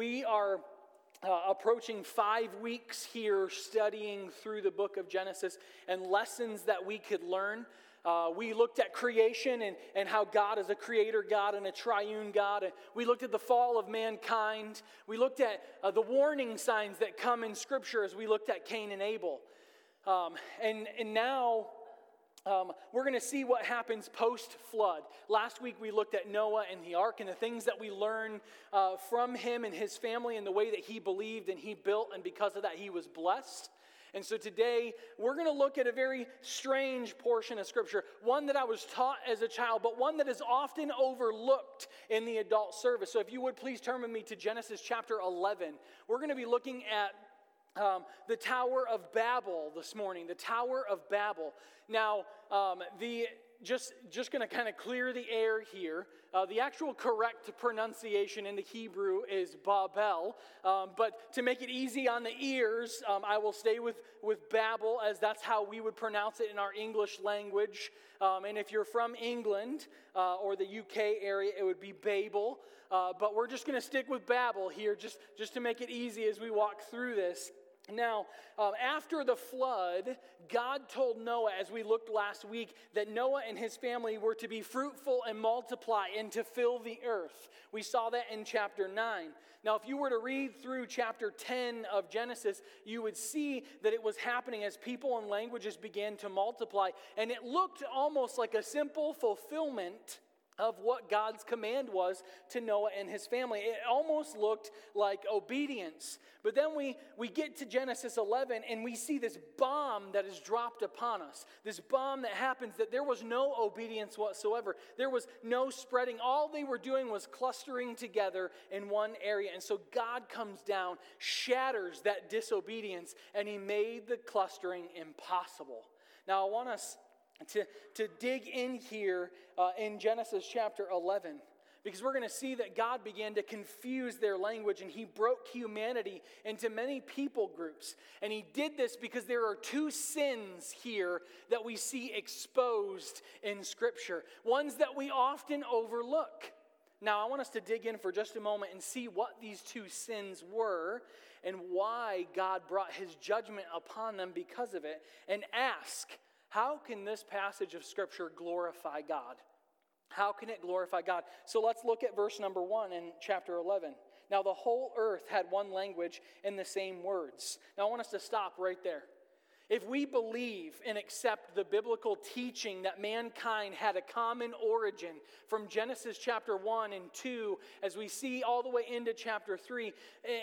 we are uh, approaching five weeks here studying through the book of Genesis and lessons that we could learn. Uh, we looked at creation and, and how God is a creator God and a triune God. And we looked at the fall of mankind. We looked at uh, the warning signs that come in Scripture as we looked at Cain and Abel. Um, and, and now um, we're going to see what happens post flood. Last week we looked at Noah and the ark and the things that we learn uh, from him and his family and the way that he believed and he built, and because of that, he was blessed. And so today we're going to look at a very strange portion of Scripture, one that I was taught as a child, but one that is often overlooked in the adult service. So if you would please turn with me to Genesis chapter 11. We're going to be looking at um, the Tower of Babel this morning, the Tower of Babel. Now, um, the just just going to kind of clear the air here. Uh, the actual correct pronunciation in the Hebrew is Babel, um, but to make it easy on the ears, um, I will stay with with Babel as that's how we would pronounce it in our English language. Um, and if you're from England uh, or the UK area, it would be Babel. Uh, but we're just going to stick with Babel here, just just to make it easy as we walk through this. Now, um, after the flood, God told Noah, as we looked last week, that Noah and his family were to be fruitful and multiply and to fill the earth. We saw that in chapter 9. Now, if you were to read through chapter 10 of Genesis, you would see that it was happening as people and languages began to multiply. And it looked almost like a simple fulfillment of what God's command was to Noah and his family. It almost looked like obedience. But then we, we get to Genesis 11 and we see this bomb that is dropped upon us. This bomb that happens that there was no obedience whatsoever. There was no spreading. All they were doing was clustering together in one area. And so God comes down, shatters that disobedience, and he made the clustering impossible. Now, I want us to, to dig in here uh, in Genesis chapter 11 because we're going to see that God began to confuse their language and he broke humanity into many people groups. And he did this because there are two sins here that we see exposed in Scripture, ones that we often overlook. Now, I want us to dig in for just a moment and see what these two sins were and why God brought his judgment upon them because of it, and ask how can this passage of Scripture glorify God? How can it glorify God? So let's look at verse number one in chapter 11. Now, the whole earth had one language and the same words. Now, I want us to stop right there. If we believe and accept the biblical teaching that mankind had a common origin from Genesis chapter 1 and 2, as we see all the way into chapter 3,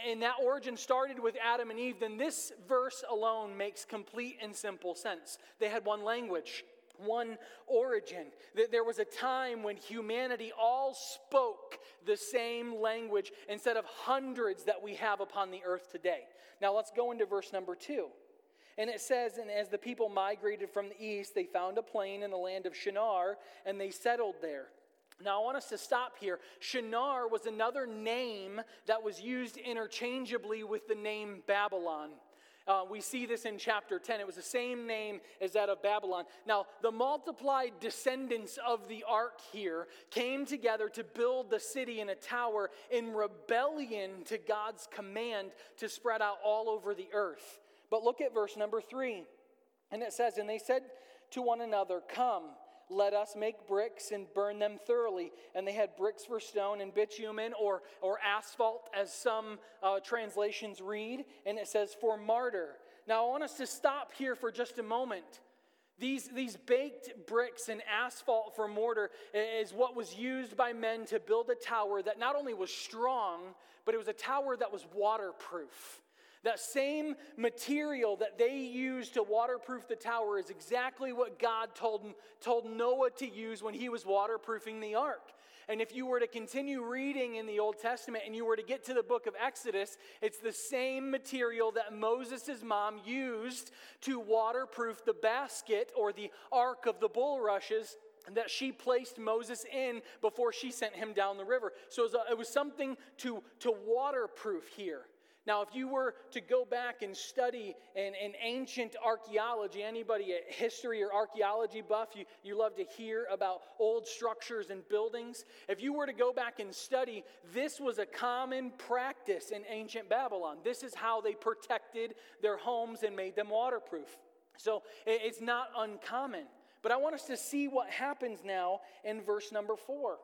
and that origin started with Adam and Eve, then this verse alone makes complete and simple sense. They had one language one origin. That there was a time when humanity all spoke the same language instead of hundreds that we have upon the earth today. Now let's go into verse number two. And it says, And as the people migrated from the east, they found a plain in the land of Shinar, and they settled there. Now, I want us to stop here. Shinar was another name that was used interchangeably with the name Babylon. Uh, we see this in chapter 10. It was the same name as that of Babylon. Now, the multiplied descendants of the ark here came together to build the city in a tower in rebellion to God's command to spread out all over the earth. But look at verse number three. And it says, And they said to one another, Come, let us make bricks and burn them thoroughly. And they had bricks for stone and bitumen or, or asphalt, as some uh, translations read. And it says, For mortar. Now, I want us to stop here for just a moment. These, these baked bricks and asphalt for mortar is what was used by men to build a tower that not only was strong, but it was a tower that was waterproof. That same material that they used to waterproof the tower is exactly what God told, told Noah to use when he was waterproofing the ark. And if you were to continue reading in the Old Testament and you were to get to the book of Exodus, it's the same material that Moses' mom used to waterproof the basket or the ark of the bulrushes that she placed Moses in before she sent him down the river. So it was, a, it was something to, to waterproof here. Now, if you were to go back and study in, in ancient archaeology, anybody a history or archaeology buff, you, you love to hear about old structures and buildings. If you were to go back and study, this was a common practice in ancient Babylon. This is how they protected their homes and made them waterproof. So it's not uncommon. But I want us to see what happens now in verse number four.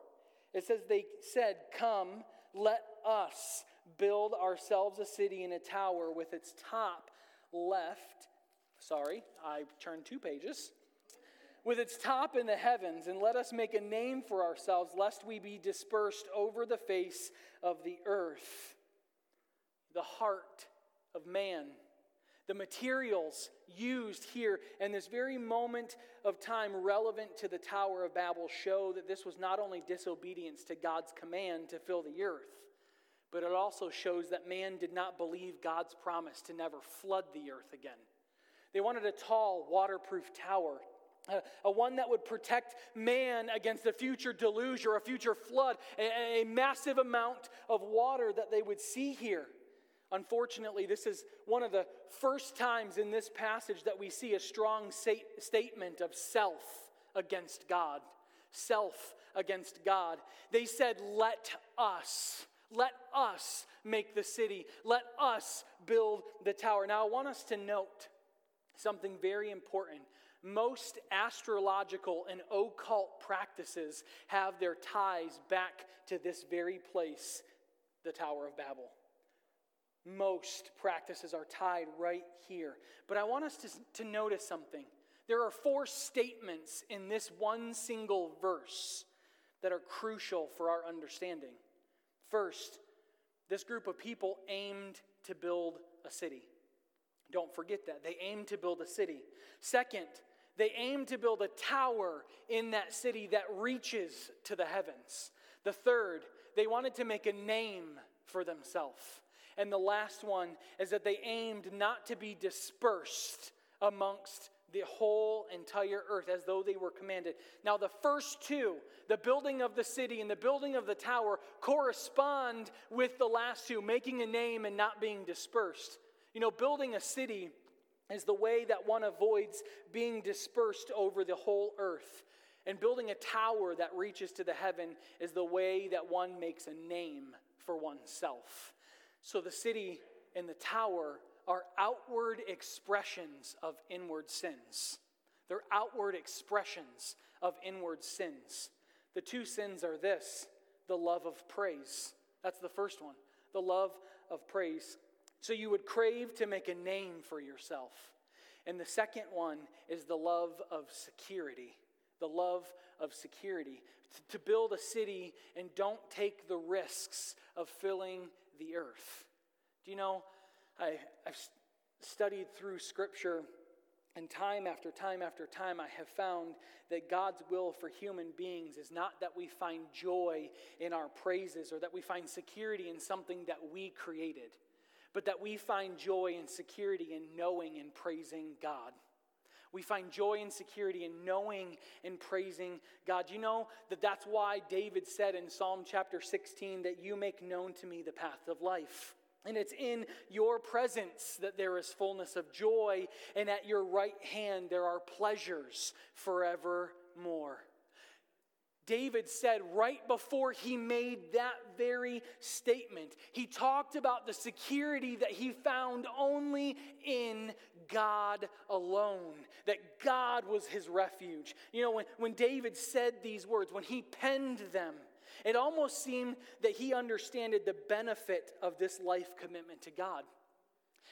It says, They said, Come, let us build ourselves a city and a tower with its top left. Sorry, I turned two pages. With its top in the heavens, and let us make a name for ourselves, lest we be dispersed over the face of the earth. The heart of man the materials used here in this very moment of time relevant to the Tower of Babel show that this was not only disobedience to God's command to fill the earth, but it also shows that man did not believe God's promise to never flood the earth again. They wanted a tall, waterproof tower, a, a one that would protect man against a future deluge or a future flood, a, a massive amount of water that they would see here. Unfortunately, this is one of the first times in this passage that we see a strong statement of self against God. Self against God. They said, Let us. Let us make the city. Let us build the tower. Now, I want us to note something very important. Most astrological and occult practices have their ties back to this very place, the Tower of Babel. Most practices are tied right here. But I want us to, to notice something. There are four statements in this one single verse that are crucial for our understanding. First, this group of people aimed to build a city. Don't forget that. They aimed to build a city. Second, they aimed to build a tower in that city that reaches to the heavens. The third, they wanted to make a name for themselves. And the last one is that they aimed not to be dispersed amongst the whole entire earth as though they were commanded. Now, the first two, the building of the city and the building of the tower, correspond with the last two, making a name and not being dispersed. You know, building a city is the way that one avoids being dispersed over the whole earth. And building a tower that reaches to the heaven is the way that one makes a name for oneself. So the city and the tower are outward expressions of inward sins. They're outward expressions of inward sins. The two sins are this the love of praise. That's the first one. The love of praise. So you would crave to make a name for yourself. And the second one is the love of security. The love of security. To build a city and don't take the risks of filling the earth. Do you know, I, I've studied through Scripture, and time after time after time, I have found that God's will for human beings is not that we find joy in our praises or that we find security in something that we created, but that we find joy and security in knowing and praising God. We find joy and security in knowing and praising God. You know that that's why David said in Psalm chapter 16 that you make known to me the path of life. And it's in your presence that there is fullness of joy, and at your right hand there are pleasures forevermore. David said right before he made that very statement, he talked about the security that he found only in God alone, that God was his refuge. You know, when, when David said these words, when he penned them, it almost seemed that he understood the benefit of this life commitment to God.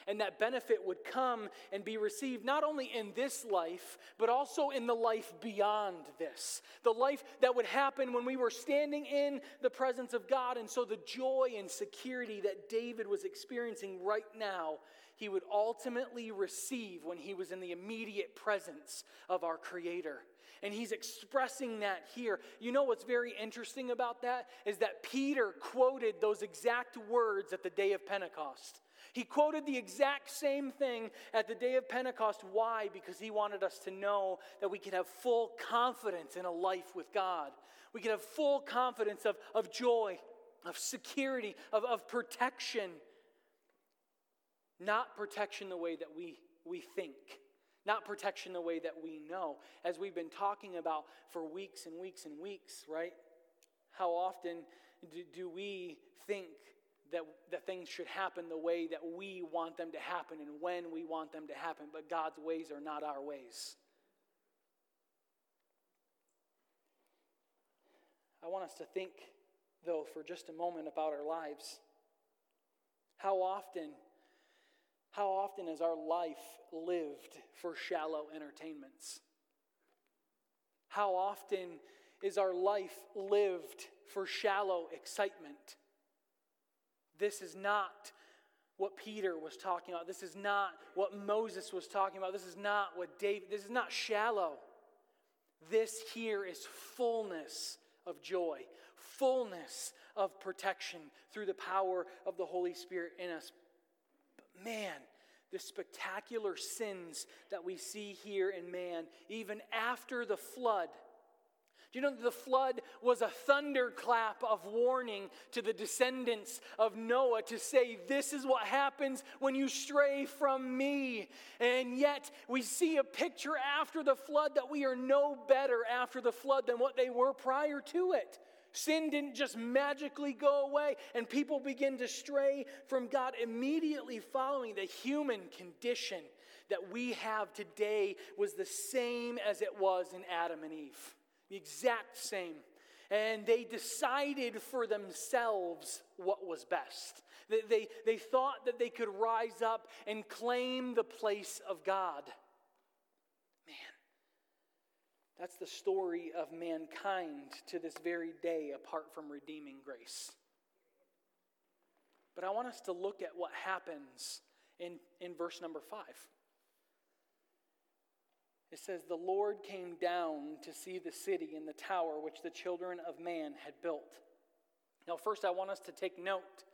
And that benefit would come and be received not only in this life, but also in the life beyond this. The life that would happen when we were standing in the presence of God. And so the joy and security that David was experiencing right now, he would ultimately receive when he was in the immediate presence of our Creator. And he's expressing that here. You know what's very interesting about that is that Peter quoted those exact words at the day of Pentecost. He quoted the exact same thing at the day of Pentecost. Why? Because he wanted us to know that we can have full confidence in a life with God. We can have full confidence of, of joy, of security, of, of protection. Not protection the way that we, we think, not protection the way that we know. As we've been talking about for weeks and weeks and weeks, right? How often do, do we think that, that things should happen the way that we want them to happen and when we want them to happen, but God's ways are not our ways? I want us to think, though, for just a moment about our lives. How often, how often is our life lived for shallow entertainments? How often is our life lived for shallow excitement? This is not what Peter was talking about. This is not what Moses was talking about. This is not what David, this is not shallow. This here is fullness of joy, fullness of protection through the power of the Holy Spirit in us. Man, the spectacular sins that we see here in man, even after the flood, do you know the flood was a thunderclap of warning to the descendants of Noah to say, This is what happens when you stray from me. And yet, we see a picture after the flood that we are no better after the flood than what they were prior to it. Sin didn't just magically go away, and people begin to stray from God immediately following the human condition that we have today was the same as it was in Adam and Eve the exact same. And they decided for themselves what was best. They, they, they thought that they could rise up and claim the place of God. That's the story of mankind to this very day apart from redeeming grace. But I want us to look at what happens in, in verse number five. It says, The Lord came down to see the city and the tower which the children of man had built. Now, first, I want us to take note.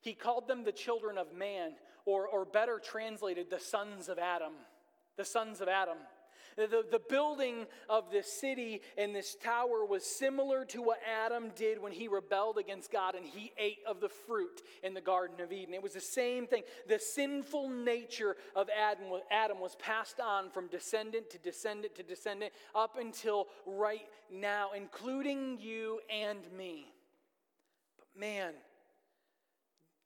He called them the children of man, or, or better translated, the sons of Adam. The sons of Adam. The, the building of this city and this tower was similar to what Adam did when he rebelled against God and he ate of the fruit in the Garden of Eden. It was the same thing. The sinful nature of Adam, Adam was passed on from descendant to descendant to descendant up until right now, including you and me. But man,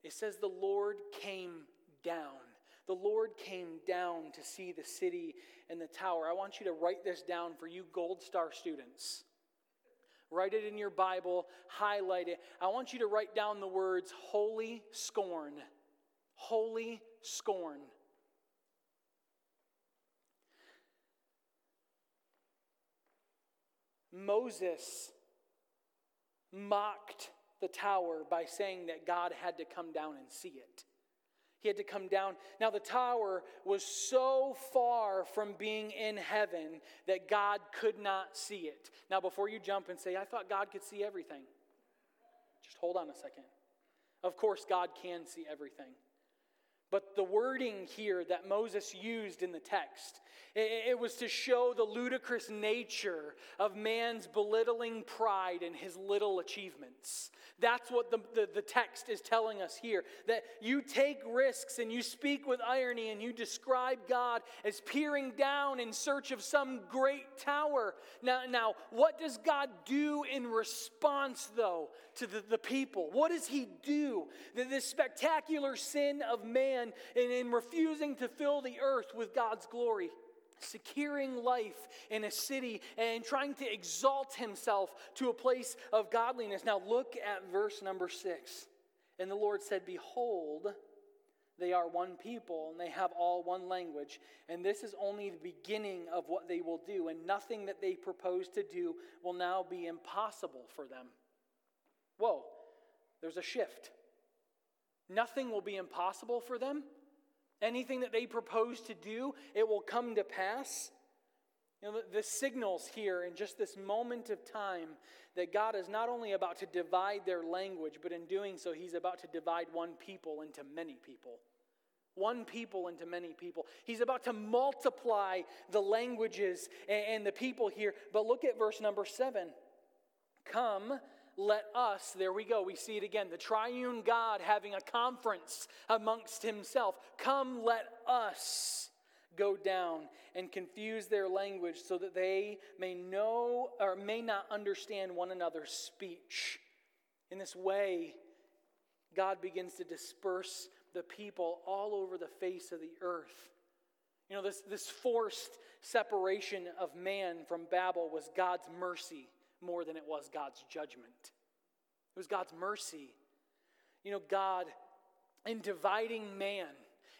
it says the Lord came down. The Lord came down to see the city and the tower. I want you to write this down for you Gold Star students. Write it in your Bible, highlight it. I want you to write down the words holy scorn. Holy scorn. Moses mocked the tower by saying that God had to come down and see it. He had to come down. Now, the tower was so far from being in heaven that God could not see it. Now, before you jump and say, I thought God could see everything, just hold on a second. Of course, God can see everything. But the wording here that Moses used in the text, it was to show the ludicrous nature of man's belittling pride and his little achievements. That's what the, the, the, text is telling us here. That you take risks and you speak with irony and you describe God as peering down in search of some great tower. Now, now what does God do in response, though, to the, the people? What does He do? This spectacular sin of man in, in refusing to fill the earth with God's glory securing life in a city and trying to exalt himself to a place of godliness. Now, look at verse number six. And the Lord said, Behold, they are one people and they have all one language. And this is only the beginning of what they will do. And nothing that they propose to do will now be impossible for them. Whoa, there's a shift. Nothing will be impossible for them. Anything that they propose to do, it will come to pass. You know, the, signals here in just this moment of time that God is not only about to divide their language, but in doing so, He's about to divide one people into many people. One people into many people. He's about to multiply the languages and the people here. But look at verse number seven. Come, let us, there we go, we see it again, the triune God having a conference amongst himself. Come, let us go down and confuse their language so that they may know or may not understand one another's speech. In this way, God begins to disperse the people all over the face of the earth. You know, this, this forced separation of man from Babel was God's mercy more than it was God's judgment. It was God's mercy. You know, God, in dividing man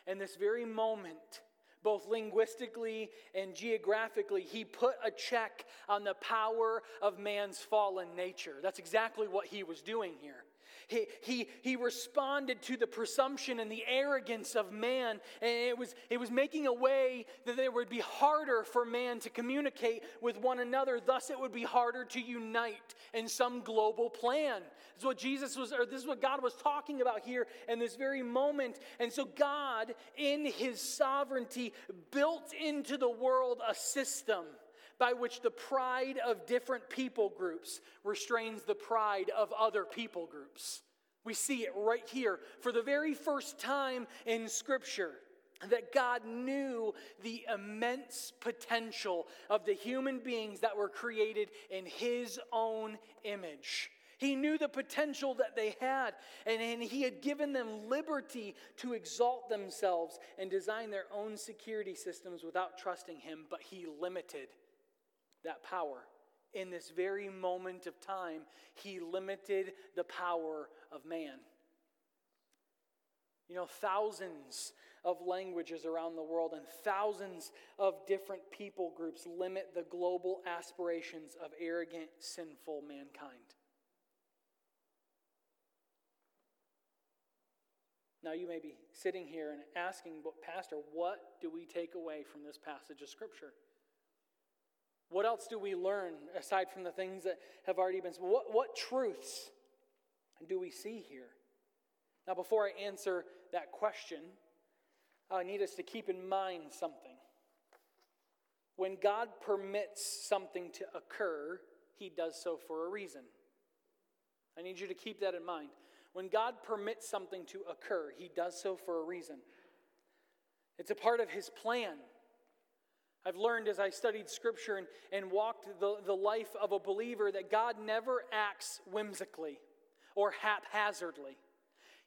in this very moment, both linguistically and geographically, he put a check on the power of man's fallen nature. That's exactly what he was doing here. He, he, he responded to the presumption and the arrogance of man, and it was, it was making a way that it would be harder for man to communicate with one another. Thus, it would be harder to unite in some global plan. This is what Jesus was, or this is what God was talking about here in this very moment. And so, God, in his sovereignty, built into the world a system by which the pride of different people groups restrains the pride of other people groups. We see it right here for the very first time in Scripture that God knew the immense potential of the human beings that were created in His own image. He knew the potential that they had, and, and, He had given them liberty to exalt themselves and design their own security systems without trusting Him, but He limited that power. In this very moment of time, he limited the power of man. You know, thousands of languages around the world and thousands of different people groups limit the global aspirations of arrogant, sinful mankind. Now, you may be sitting here and asking, but Pastor, what do we take away from this passage of Scripture? What else do we learn aside from the things that have already been? What, what truths do we see here? Now, before I answer that question, I need us to keep in mind something. When God permits something to occur, he does so for a reason. I need you to keep that in mind. When God permits something to occur, he does so for a reason. It's a part of his plan. I've learned as I studied scripture and, and walked the, the life of a believer that God never acts whimsically or haphazardly.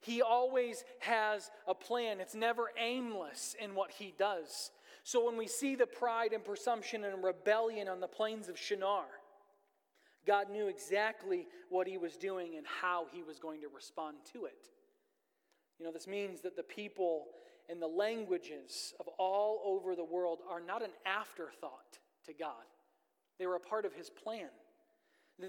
He always has a plan. It's never aimless in what he does. So when we see the pride and presumption and rebellion on the plains of Shinar, God knew exactly what he was doing and how he was going to respond to it. You know, this means that the people and the languages of all over the world are not an afterthought to God. They were a part of His plan.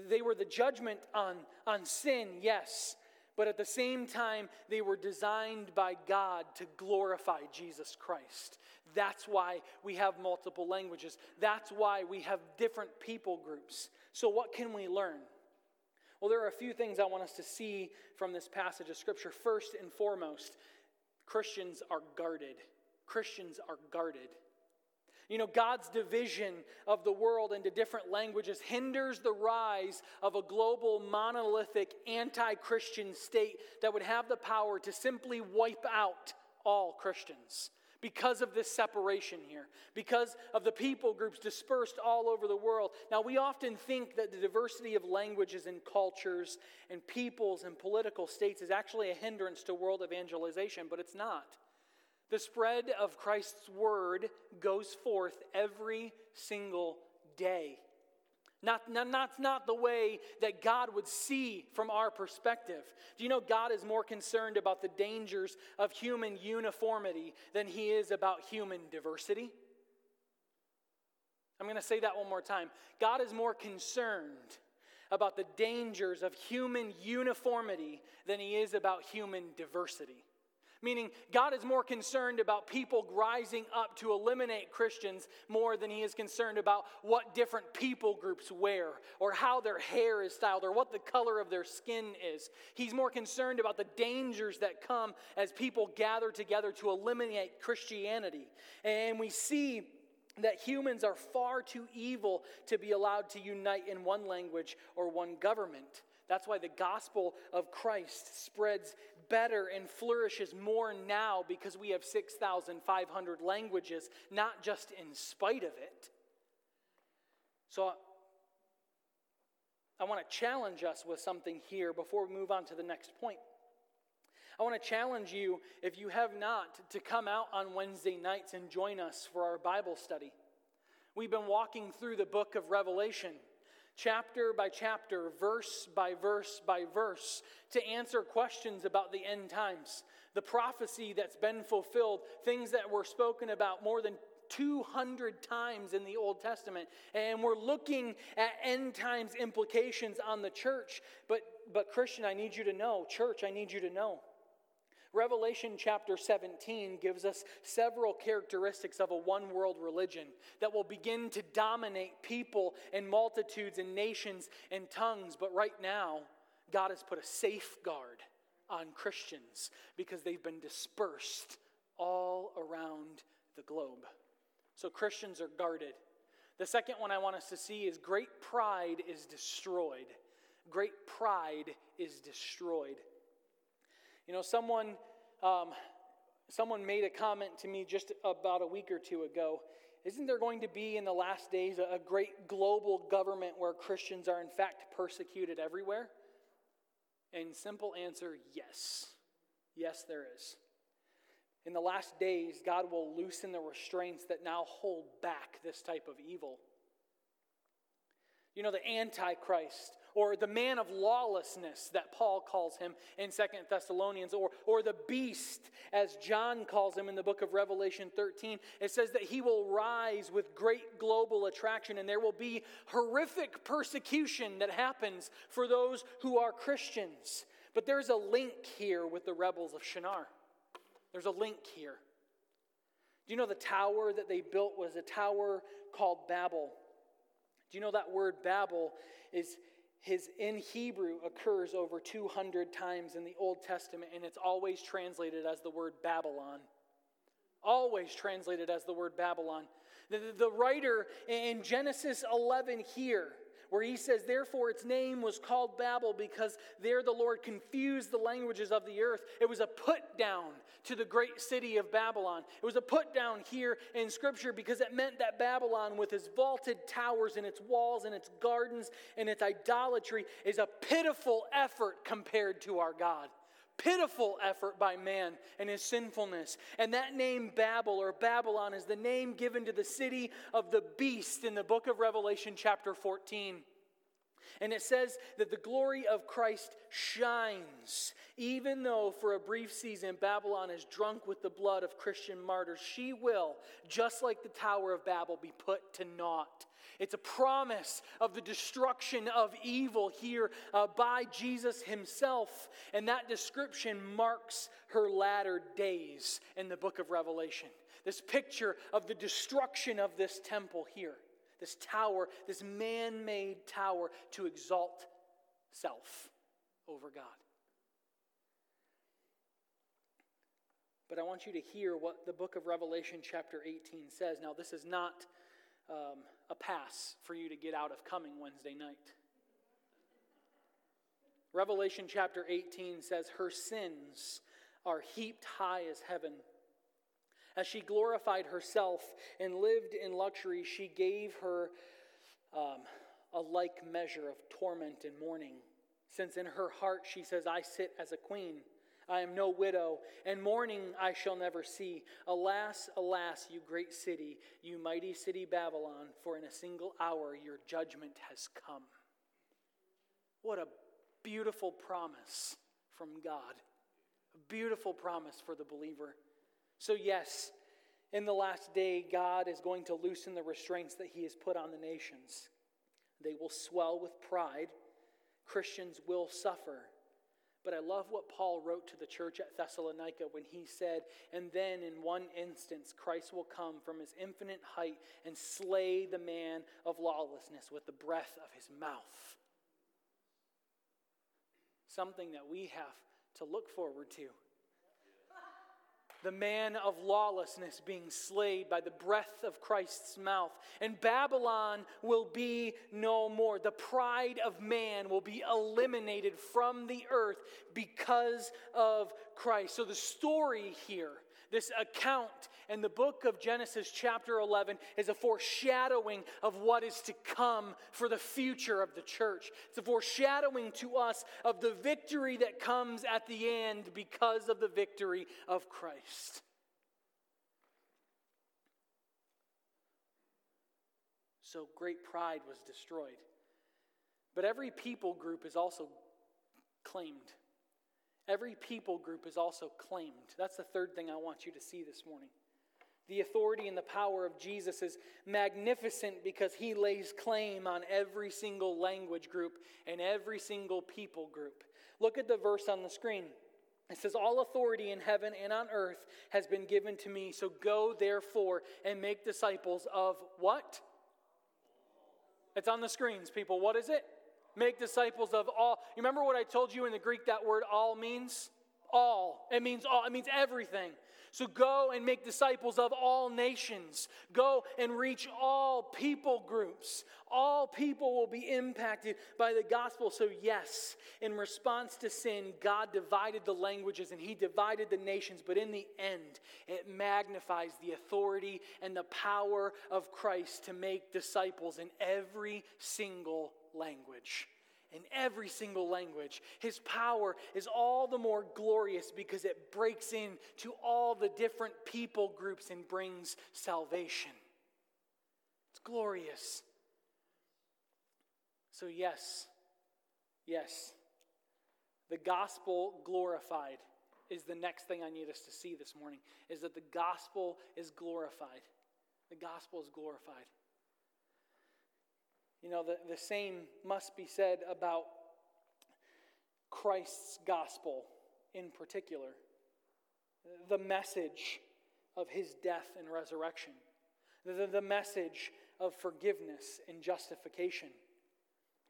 They were the judgment on, on sin, yes, but at the same time, they were designed by God to glorify Jesus Christ. That's why we have multiple languages. That's why we have different people groups. So, what can we learn? Well, there are a few things I want us to see from this passage of Scripture. First and foremost, Christians are guarded. Christians are guarded. You know, God's division of the world into different languages hinders the rise of a global, monolithic, anti Christian state that would have the power to simply wipe out all Christians because of this separation here, because of the people groups dispersed all over the world. Now, we often think that the diversity of languages and cultures and peoples and political states is actually a hindrance to world evangelization, but it's not. The spread of Christ's word goes forth every single day. Not, not, not, not the way that God would see from our perspective. Do you know God is more concerned about the dangers of human uniformity than he is about human diversity? I'm going to say that one more time. God is more concerned about the dangers of human uniformity than he is about human diversity. Meaning, God is more concerned about people rising up to eliminate Christians more than he is concerned about what different people groups wear, or how their hair is styled, or what the color of their skin is. He's more concerned about the dangers that come as people gather together to eliminate Christianity. And we see that humans are far too evil to be allowed to unite in one language or one government. That's why the gospel of Christ spreads better and flourishes more now because we have 6,500 languages, not just in spite of it. So I want to challenge us with something here before we move on to the next point. I want to challenge you, if you have not, to come out on Wednesday nights and join us for our Bible study. We've been walking through the book of Revelation, chapter by chapter, verse by verse by verse, to answer questions about the end times, the prophecy that's been fulfilled, things that were spoken about more than 200 times in the Old Testament. And we're looking at end times implications on the church. But, but Christian, I need you to know, church, I need you to know. Revelation chapter 17 gives us several characteristics of a one world religion that will begin to dominate people and multitudes and nations and tongues. But right now, God has put a safeguard on Christians because they've been dispersed all around the globe. So Christians are guarded. The second one I want us to see is great pride is destroyed. Great pride is destroyed. You know, someone, um, someone made a comment to me just about a week or two ago. Isn't there going to be in the last days a, a great global government where Christians are in fact persecuted everywhere? And simple answer yes. Yes, there is. In the last days, God will loosen the restraints that now hold back this type of evil. You know, the Antichrist, or the man of lawlessness that Paul calls him in Second Thessalonians, or, or the beast, as John calls him in the book of Revelation 13, it says that he will rise with great global attraction, and there will be horrific persecution that happens for those who are Christians. But there's a link here with the rebels of Shinar. There's a link here. Do you know the tower that they built was a tower called Babel? Do you know that word Babel is his in Hebrew occurs over 200 times in the Old Testament and it's always translated as the word Babylon. Always translated as the word Babylon. The, the writer in Genesis 11 here where he says, Therefore its name was called Babel because there the Lord confused the languages of the earth. It was a put down to the great city of Babylon. It was a put down here in Scripture because it meant that Babylon, with its vaulted towers and its walls and its gardens and its idolatry, is a pitiful effort compared to our God pitiful effort by man and his sinfulness. And that name, Babel or Babylon, is the name given to the city of the beast in the book of Revelation, chapter 14. And it says that the glory of Christ shines, even though for a brief season Babylon is drunk with the blood of Christian martyrs. She will, just like the Tower of Babel, be put to naught. It's a promise of the destruction of evil here uh, by Jesus himself. And that description marks her latter days in the book of Revelation. This picture of the destruction of this temple here, this tower, this man made tower to exalt self over God. But I want you to hear what the book of Revelation, chapter 18, says. Now, this is not um, a pass for you to get out of coming Wednesday night. Revelation chapter 18 says, Her sins are heaped high as heaven. As she glorified herself and lived in luxury, she gave her um, a like measure of torment and mourning. Since in her heart she says, I sit as a queen. I am no widow, and mourning I shall never see. Alas, alas, you great city, you mighty city Babylon, for in a single hour your judgment has come. What a beautiful promise from God. A beautiful promise for the believer. So, yes, in the last day, God is going to loosen the restraints that He has put on the nations. They will swell with pride. Christians will suffer. But I love what Paul wrote to the church at Thessalonica when he said, And then in one instance, Christ will come from his infinite height and slay the man of lawlessness with the breath of his mouth. Something that we have to look forward to. The man of lawlessness being slayed by the breath of Christ's mouth. And Babylon will be no more. The pride of man will be eliminated from the earth because of Christ. So the story here this account in the book of Genesis, chapter 11, is a foreshadowing of what is to come for the future of the church. It's a foreshadowing to us of the victory that comes at the end because of the victory of Christ. So great pride was destroyed. But every people group is also claimed. Every people group is also claimed. That's the third thing I want you to see this morning. The authority and the power of Jesus is magnificent because he lays claim on every single language group and every single people group. Look at the verse on the screen. It says, All authority in heaven and on earth has been given to me. So go therefore and make disciples of what? It's on the screens, people. What is it? Make disciples of all. You remember what I told you in the Greek that word all means? All. It means all. It means everything. So go and make disciples of all nations. Go and reach all people groups. All people will be impacted by the gospel. So, yes, in response to sin, God divided the languages and He divided the nations. But in the end, it magnifies the authority and the power of Christ to make disciples in every single language. In every single language. His power is all the more glorious because it breaks into all the different people groups and brings salvation. It's glorious. So, yes, yes, the gospel glorified is the next thing I need us to see this morning is that the gospel is glorified. The gospel is glorified. You know, the, the same must be said about Christ's gospel in particular the message of his death and resurrection, the, the message of forgiveness and justification.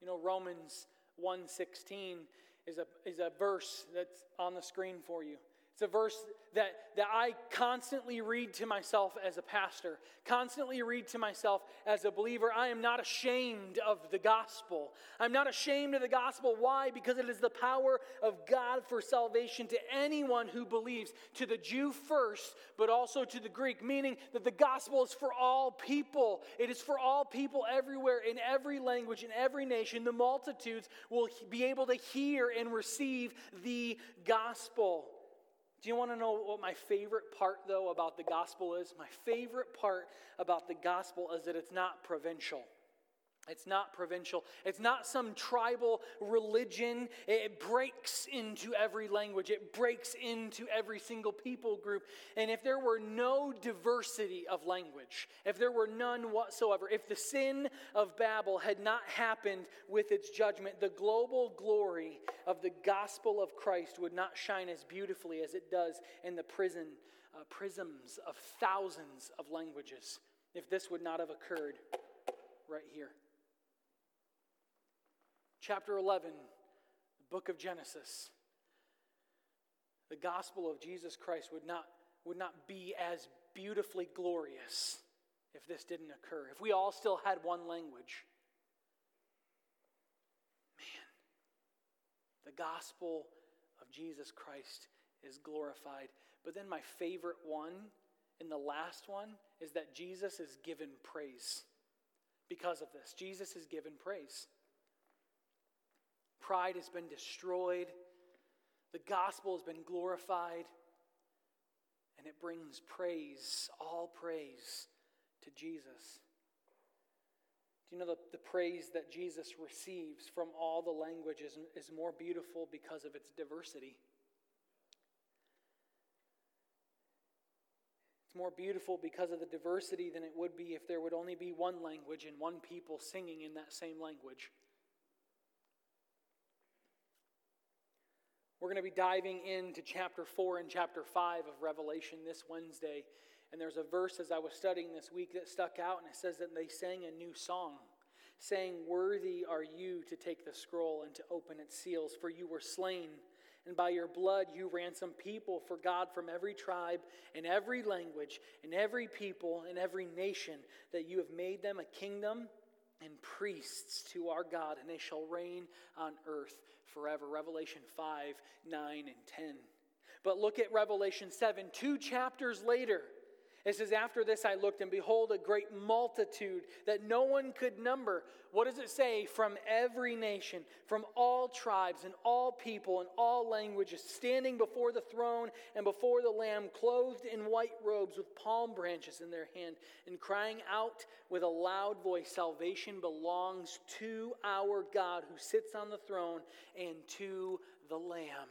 You know, Romans 1:16 is a, is a verse that's on the screen for you. It's a verse that, that I constantly read to myself as a pastor, constantly read to myself as a believer. I am not ashamed of the gospel. I'm not ashamed of the gospel. Why? Because it is the power of God for salvation to anyone who believes, to the Jew first, but also to the Greek, meaning that the gospel is for all people. It is for all people everywhere, in every language, in every nation. The multitudes will be able to hear and receive the gospel. Do you want to know what my favorite part, though, about the gospel is? My favorite part about the gospel is that it's not provincial. It's not provincial. It's not some tribal religion. It breaks into every language. It breaks into every single people group. And if there were no diversity of language, if there were none whatsoever, if the sin of Babel had not happened with its judgment, the global glory of the gospel of Christ would not shine as beautifully as it does in the prison uh, prisms of thousands of languages if this would not have occurred right here chapter 11, the book of Genesis, the gospel of Jesus Christ would not, would not be as beautifully glorious if this didn't occur. If we all still had one language. Man, the gospel of Jesus Christ is glorified. But then my favorite one, in the last one, is that Jesus is given praise because of this. Jesus is given praise. Pride has been destroyed. The gospel has been glorified. And it brings praise, all praise, to Jesus. Do you know the, the praise that Jesus receives from all the languages is more beautiful because of its diversity? It's more beautiful because of the diversity than it would be if there would only be one language and one people singing in that same language. We're going to be diving into chapter 4 and chapter 5 of Revelation this Wednesday. And there's a verse as I was studying this week that stuck out, and it says that they sang a new song, saying, Worthy are you to take the scroll and to open its seals, for you were slain And by your blood you ransomed people for God from every tribe and every language and every people and every nation, that you have made them a kingdom and priests to our God, and they shall reign on earth forever. Revelation 5, 9, and 10. But look at Revelation 7, two chapters later. It says, After this I looked, and behold, a great multitude that no one could number. What does it say? From every nation, from all tribes, and all people, and all languages, standing before the throne and before the Lamb, clothed in white robes with palm branches in their hand, and crying out with a loud voice Salvation belongs to our God who sits on the throne and to the Lamb.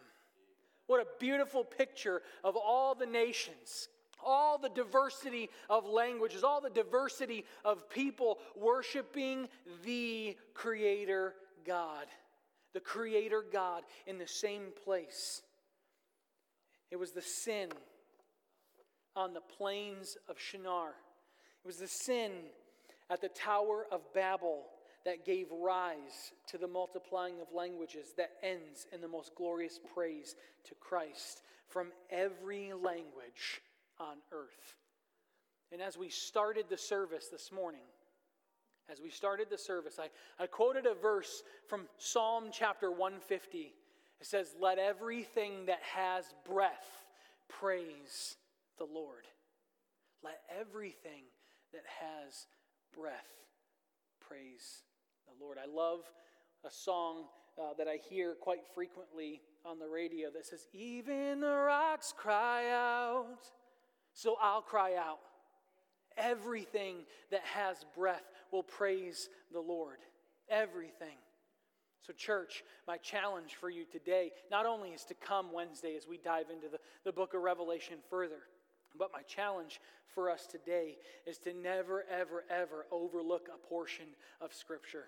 What a beautiful picture of all the nations all the diversity of languages, all the diversity of people worshiping the Creator God. The Creator God in the same place. It was the sin on the plains of Shinar. It was the sin at the Tower of Babel that gave rise to the multiplying of languages that ends in the most glorious praise to Christ from every language on earth. And as we started the service this morning, as we started the service, I, I quoted a verse from Psalm chapter 150. It says, Let everything that has breath praise the Lord. Let everything that has breath praise the Lord. I love a song uh, that I hear quite frequently on the radio that says, Even the rocks cry out so I'll cry out. Everything that has breath will praise the Lord. Everything. So, church, my challenge for you today not only is to come Wednesday as we dive into the, the book of Revelation further, but my challenge for us today is to never, ever, ever overlook a portion of Scripture.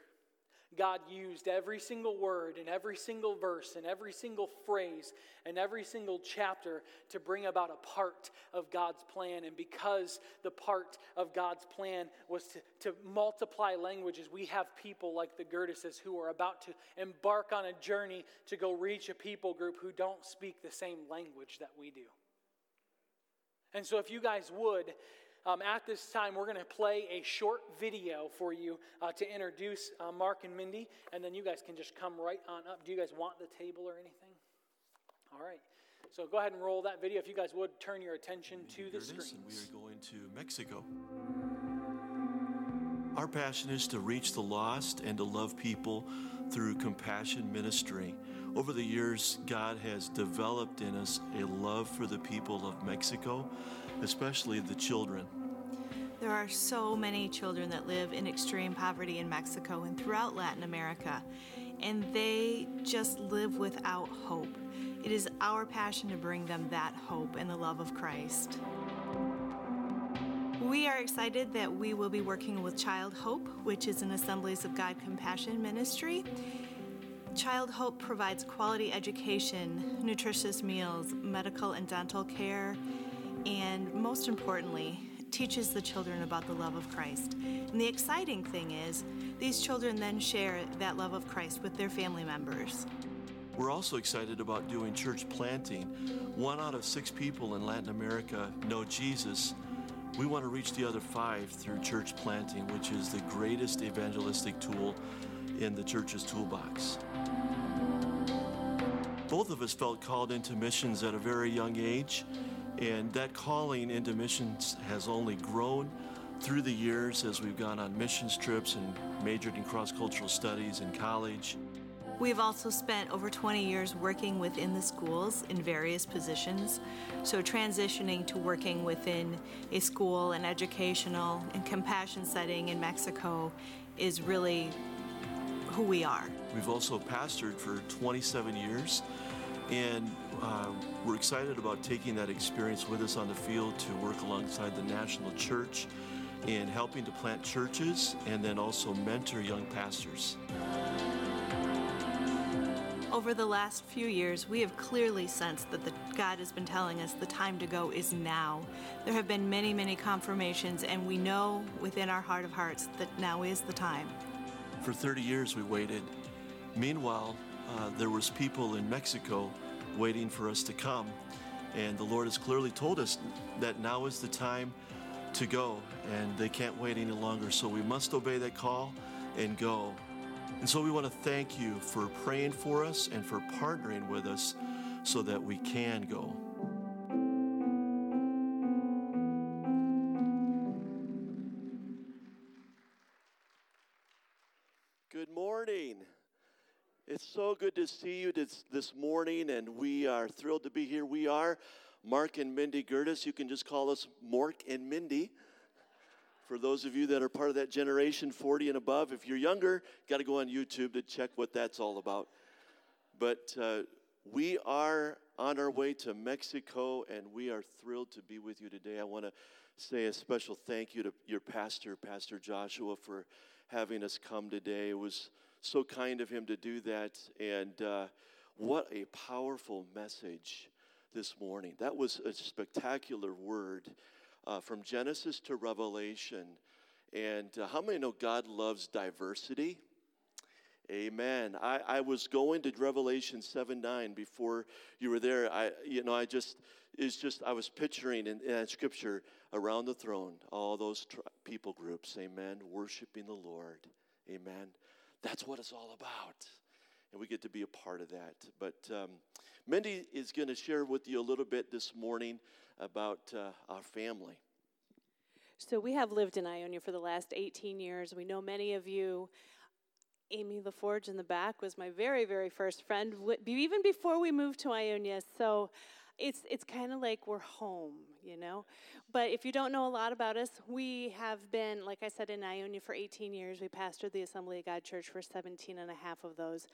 God used every single word and every single verse and every single phrase and every single chapter to bring about a part of God's plan. And because the part of God's plan was to, to multiply languages, we have people like the Gertises who are about to embark on a journey to go reach a people group who don't speak the same language that we do. And so, if you guys would, um, at this time, we're going to play a short video for you uh, to introduce uh, Mark and Mindy, and then you guys can just come right on up. Do you guys want the table or anything? All right. So go ahead and roll that video. If you guys would turn your attention to the screen. We are going to Mexico. Our passion is to reach the lost and to love people through compassion ministry. Over the years, God has developed in us a love for the people of Mexico especially the children. There are so many children that live in extreme poverty in Mexico and throughout Latin America, and they just live without hope. It is our passion to bring them that hope and the love of Christ. We are excited that we will be working with Child Hope, which is an Assemblies of God Compassion ministry. Child Hope provides quality education, nutritious meals, medical and dental care, and most importantly, teaches the children about the love of Christ. And the exciting thing is, these children then share that love of Christ with their family members. We're also excited about doing church planting. One out of six people in Latin America know Jesus. We want to reach the other five through church planting, which is the greatest evangelistic tool in the church's toolbox. Both of us felt called into missions at a very young age. And that calling into missions has only grown through the years as we've gone on missions trips and majored in cross cultural studies in college. We've also spent over 20 years working within the schools in various positions. So, transitioning to working within a school, an educational and compassion setting in Mexico is really who we are. We've also pastored for 27 years and uh, we're excited about taking that experience with us on the field to work alongside the national church in helping to plant churches and then also mentor young pastors. Over the last few years, we have clearly sensed that the, God has been telling us the time to go is now. There have been many, many confirmations, and we know within our heart of hearts that now is the time. For 30 years, we waited. Meanwhile, uh, there was people in Mexico waiting for us to come. And the Lord has clearly told us that now is the time to go, and they can't wait any longer. So we must obey that call and go. And so we want to thank you for praying for us and for partnering with us so that we can go. Good morning. It's so good to see you this, this morning, and we are thrilled to be here. We are Mark and Mindy Gertis. You can just call us Mork and Mindy. For those of you that are part of that generation 40 and above, if you're younger, got to go on YouTube to check what that's all about. But uh, we are on our way to Mexico, and we are thrilled to be with you today. I want to say a special thank you to your pastor, Pastor Joshua, for having us come today. It was so kind of him to do that. And uh, what a powerful message this morning. That was a spectacular word uh, from Genesis to Revelation. And uh, how many know God loves diversity? Amen. I, I was going to Revelation 7 9 before you were there. I, you know, I just, it's just, I was picturing in, in scripture around the throne, all those tri- people groups, amen, worshiping the Lord. Amen. That's what it's all about. And we get to be a part of that. But um, Mindy is going to share with you a little bit this morning about uh, our family. So, we have lived in Ionia for the last 18 years. We know many of you. Amy LaForge in the back was my very, very first friend, even before we moved to Ionia. So, it's it's kind of like we're home, you know. But if you don't know a lot about us, we have been, like I said, in Ionia for 18 years. We pastored the Assembly of God Church for 17 and a half of those.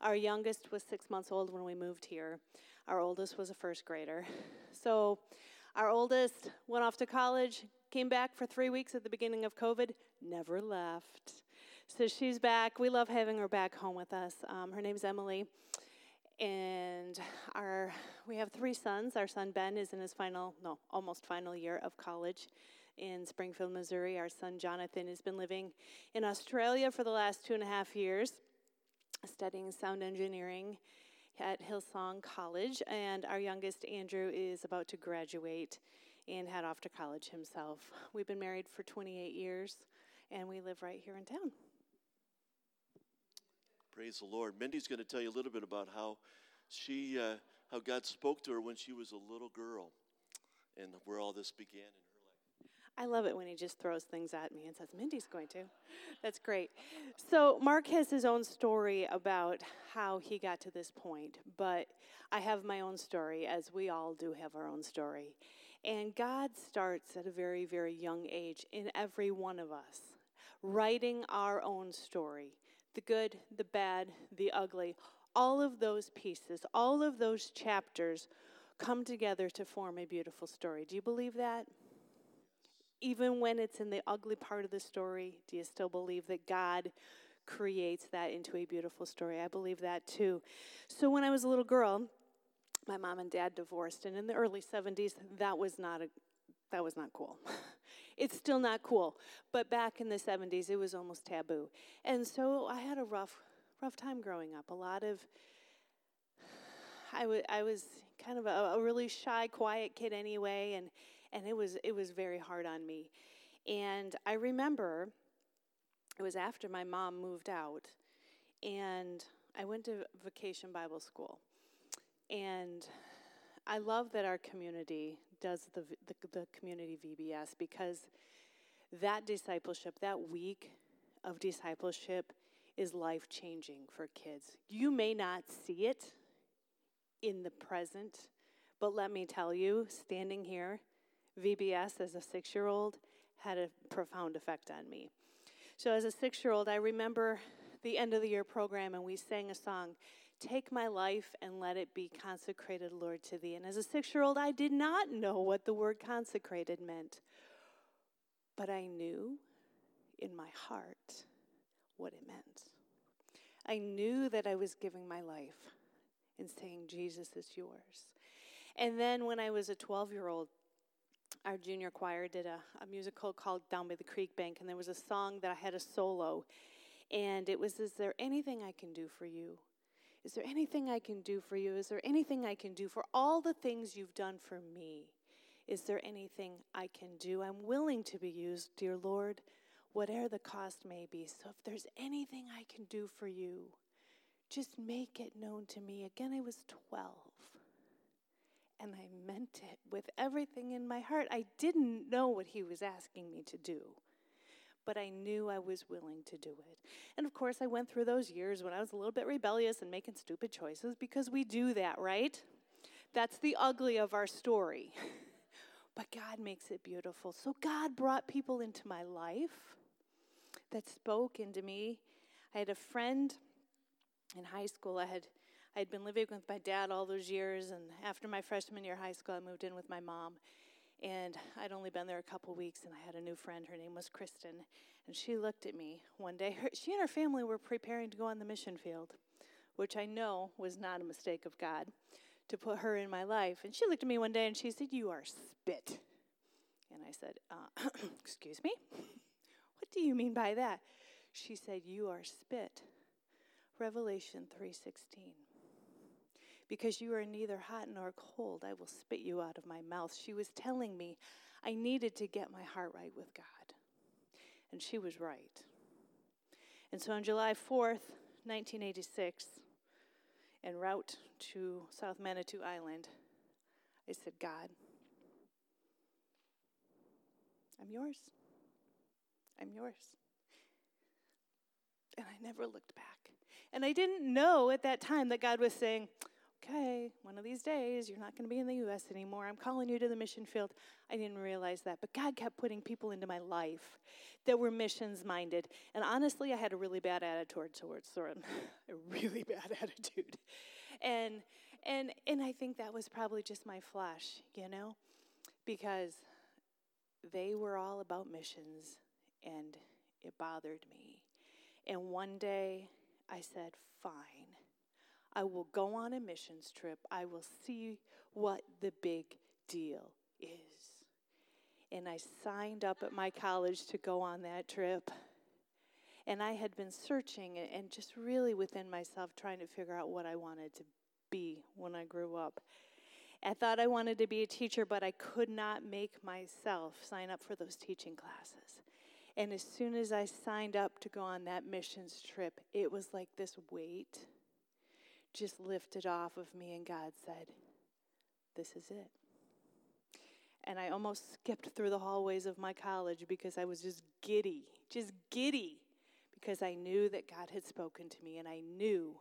Our youngest was six months old when we moved here. Our oldest was a first grader. So our oldest went off to college, came back for three weeks at the beginning of COVID, never left. So she's back. We love having her back home with us. Um, her name's Emily and our we have three sons. Our son Ben is in his final, no, almost final year of college in Springfield, Missouri. Our son Jonathan has been living in Australia for the last two and a half years, studying sound engineering at Hillsong College. And our youngest Andrew is about to graduate and head off to college himself. We've been married for 28 years, and we live right here in town. Praise the Lord. Mindy's going to tell you a little bit about how she, uh, how God spoke to her when she was a little girl, and where all this began in her life. I love it when he just throws things at me and says, Mindy's going to. That's great. So, Mark has his own story about how he got to this point, but I have my own story, as we all do have our own story. And God starts at a very, very young age in every one of us, writing our own story the good, the bad, the ugly, all of those pieces, all of those chapters come together to form a beautiful story. Do you believe that? Even when it's in the ugly part of the story, do you still believe that God creates that into a beautiful story? I believe that too. So when I was a little girl, my mom and dad divorced, and in the early 70s, that was not a that was not cool. It's still not cool. But back in the 70s, it was almost taboo. And so I had a rough, rough time growing up. A lot of, I, w- I was kind of a, a really shy, quiet kid anyway, and, and it, was, it was very hard on me. And I remember it was after my mom moved out, and I went to vacation Bible school. And I love that our community does the, the, the, community VBS because that discipleship, that week of discipleship, is life changing for kids. You may not see it in the present, but let me tell you, standing here, VBS as a six year old had a profound effect on me. So, as a six year old, I remember the end of the year program and we sang a song Take my life and let it be consecrated, Lord, to thee. And as a six year old, I did not know what the word consecrated meant, but I knew in my heart what it meant. I knew that I was giving my life and saying, Jesus is yours. And then when I was a 12 year old, our junior choir did a, a musical called Down by the Creek Bank, and there was a song that I had a solo. And it was, Is there anything I can do for you? Is there anything I can do for you? Is there anything I can do for all the things you've done for me? Is there anything I can do? I'm willing to be used, dear Lord, whatever the cost may be. So if there's anything I can do for you, just make it known to me. Again, I was 12. And I meant it with everything in my heart. I didn't know what he was asking me to do but I knew I was willing to do it. And of course, I went through those years when I was a little bit rebellious and making stupid choices because we do that, right? That's the ugly of our story. but God makes it beautiful. So God brought people into my life that spoke into me. I had a friend in high school. I had I had been living with my dad all those years, and after my freshman year of high school, I moved in with my mom. And I'd only been there a couple weeks, and I had a new friend. Her name was Kristen. And she looked at me one day. Her, she and her family were preparing to go on the mission field, which I know was not a mistake of God to put her in my life. And she looked at me one day and she said, You are spit. And I said, uh, Excuse me? What do you mean by that? She said, You are spit. Revelation 3:16 because you are neither hot nor cold. I will spit you out of my mouth. She was telling me I needed to get my heart right with God. And she was right. And so on July 4th, 1986, en route to South Manitou Island, I said, God, I'm yours. I'm yours. And I never looked back. And I didn't know at that time that God was saying, okay, one of these days you're not going to be in the U.S. anymore. I'm calling you to the mission field. I didn't realize that. But God kept putting people into my life that were missions minded. And honestly, I had a really bad attitude towards Soren, a really bad attitude. And, and, and I think that was probably just my flesh, you know, because they were all about missions and it bothered me. And one day I said, fine. I will go on a missions trip. I will see what the big deal is. And I signed up at my college to go on that trip. And I had been searching and just really within myself trying to figure out what I wanted to be when I grew up. I thought I wanted to be a teacher, but I could not make myself sign up for those teaching classes. And as soon as I signed up to go on that missions trip, it was like this weight just lifted off of me, and God said, This is it. And I almost skipped through the hallways of my college because I was just giddy, just giddy, because I knew that God had spoken to me, and I knew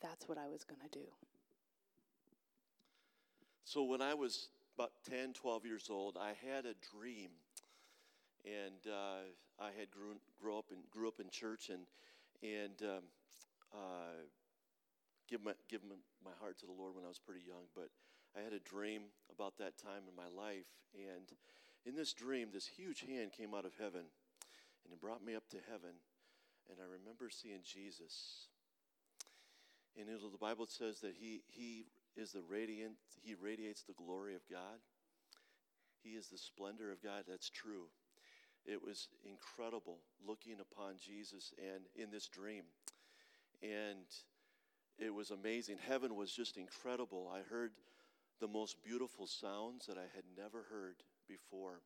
that's what I was going to do. So when I was about 10, 12 years old, I had a dream. And uh, I had grew, grew, up in, grew up in church and, and um, uh, give my, give my heart to the Lord when I was pretty young, but I had a dream about that time in my life. And in this dream, this huge hand came out of heaven and it brought me up to heaven. And I remember seeing Jesus. And know, the Bible says that he, he is the radiant, he radiates the glory of God. He is the splendor of God. That's true. It was incredible looking upon Jesus and in this dream. And it was amazing. Heaven was just incredible. I heard the most beautiful sounds that I had never heard before.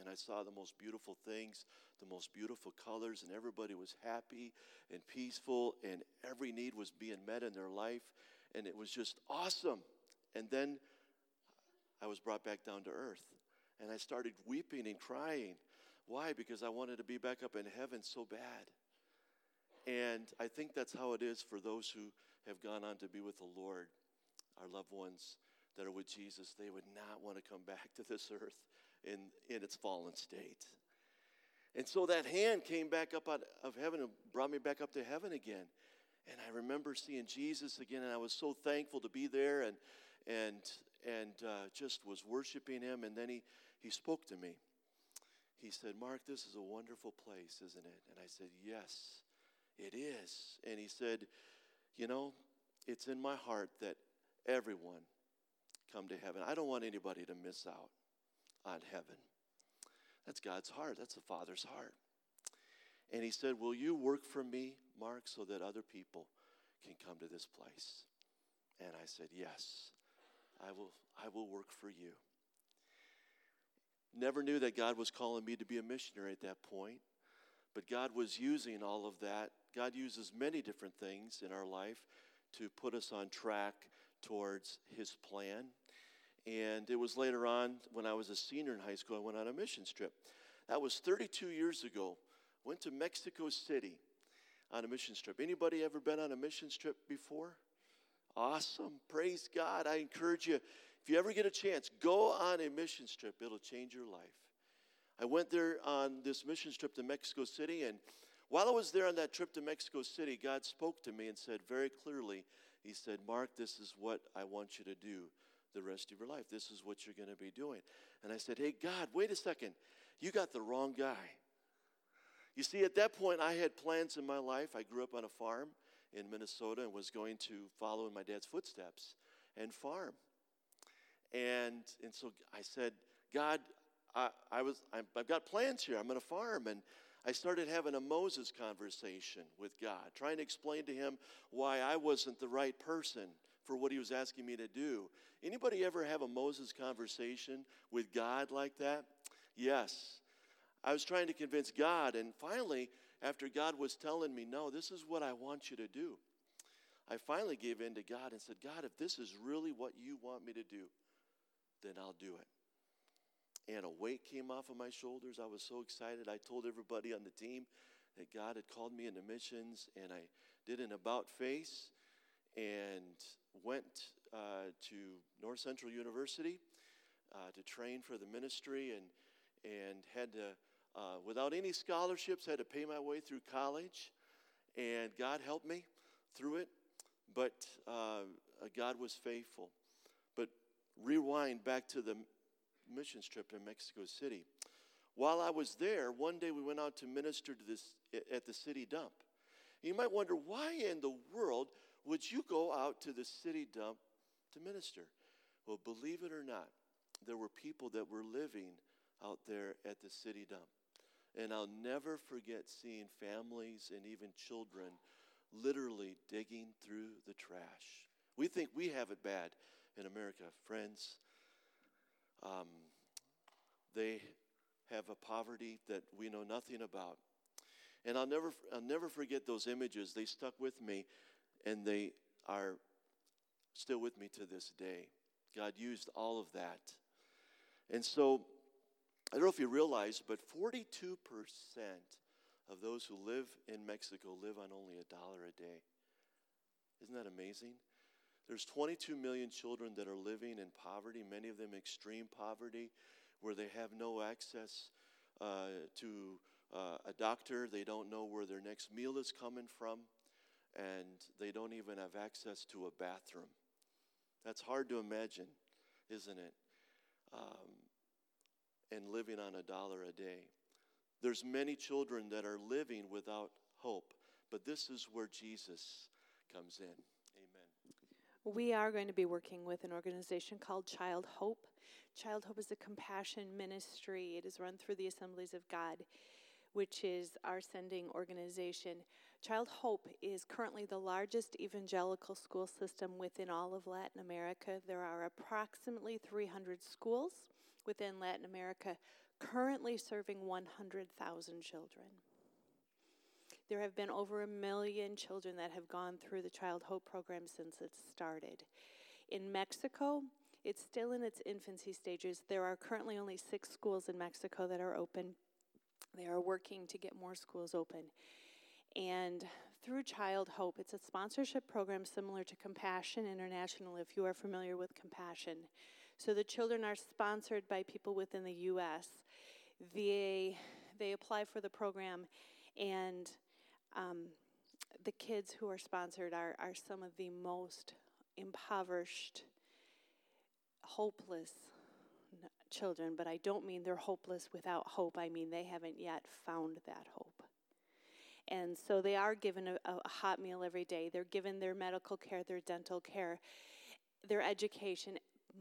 And I saw the most beautiful things, the most beautiful colors, and everybody was happy and peaceful, and every need was being met in their life. And it was just awesome. And then I was brought back down to earth. And I started weeping and crying. Why? Because I wanted to be back up in heaven so bad. And I think that's how it is for those who have gone on to be with the Lord, our loved ones that are with Jesus. They would not want to come back to this earth in, in its fallen state. And so that hand came back up out of heaven and brought me back up to heaven again. And I remember seeing Jesus again, and I was so thankful to be there and, and, and uh, just was worshiping him. And then he, he spoke to me. He said, Mark, this is a wonderful place, isn't it? And I said, Yes. It is. And he said, You know, it's in my heart that everyone come to heaven. I don't want anybody to miss out on heaven. That's God's heart, that's the Father's heart. And he said, Will you work for me, Mark, so that other people can come to this place. And I said, Yes, I will, I will work for you. Never knew that God was calling me to be a missionary at that point, but God was using all of that. God uses many different things in our life to put us on track towards His plan. And it was later on when I was a senior in high school, I went on a mission trip. That was 32 years ago. Went to Mexico City on a mission trip. Anybody ever been on a mission trip before? Awesome. Praise God. I encourage you, if you ever get a chance, go on a mission trip. It'll change your life. I went there on this mission trip to Mexico City, and while I was there on that trip to Mexico City, God spoke to me and said very clearly, He said, Mark, this is what I want you to do the rest of your life. This is what you're going to be doing. And I said, Hey, God, wait a second. You got the wrong guy. You see, at that point, I had plans in my life. I grew up on a farm in Minnesota and was going to follow in my dad's footsteps and farm. And, and so I said, God, I, I was, i have got plans here. I'm going to farm. And I started having a Moses conversation with God, trying to explain to him why I wasn't the right person for what he was asking me to do. Anybody ever have a Moses conversation with God like that? Yes. I was trying to convince God, and finally, after God was telling me, No, this is what I want you to do, I finally gave in to God and said, God, if this is really what you want me to do, then I'll do it. And a weight came off of my shoulders. I was so excited. I told everybody on the team that God had called me into missions, and I did an about face and went uh, to North Central University uh, to train for the ministry and, and had to, uh, without any scholarships, had to pay my way through college. And God helped me through it, but uh, God was faithful. But rewind back to the mission trip in Mexico City. While I was there, one day we went out to minister to this at the city dump. You might wonder why in the world would you go out to the city dump to minister? Well, believe it or not, there were people that were living out there at the city dump. And I'll never forget seeing families and even children literally digging through the trash. We think we have it bad in America, friends. Um, they have a poverty that we know nothing about. And I'll never, I'll never forget those images. They stuck with me and they are still with me to this day. God used all of that. And so, I don't know if you realize, but 42% of those who live in Mexico live on only a dollar a day. Isn't that amazing? There's 22 million children that are living in poverty, many of them extreme poverty, where they have no access uh, to uh, a doctor. They don't know where their next meal is coming from and they don't even have access to a bathroom. That's hard to imagine, isn't it? Um, and living on a dollar a day. There's many children that are living without hope, but this is where Jesus comes in. We are going to be working with an organization called Child Hope. Child Hope is a compassion ministry. It is run through the Assemblies of God, which is our sending organization. Child Hope is currently the largest evangelical school system within all of Latin America. There are approximately 300 schools within Latin America currently serving 100,000 children. There have been over a million children that have gone through the Child Hope program since it started. In Mexico, it's still in its infancy stages. There are currently only six schools in Mexico that are open. They are working to get more schools open. And through Child Hope, it's a sponsorship program similar to Compassion International, if you are familiar with Compassion. So the children are sponsored by people within the U.S. They, they apply for the program, and um, the kids who are sponsored are, are some of the most impoverished, hopeless children, but I don't mean they're hopeless without hope. I mean they haven't yet found that hope. And so they are given a, a, hot meal every day. They're given their medical care, their dental care, their education.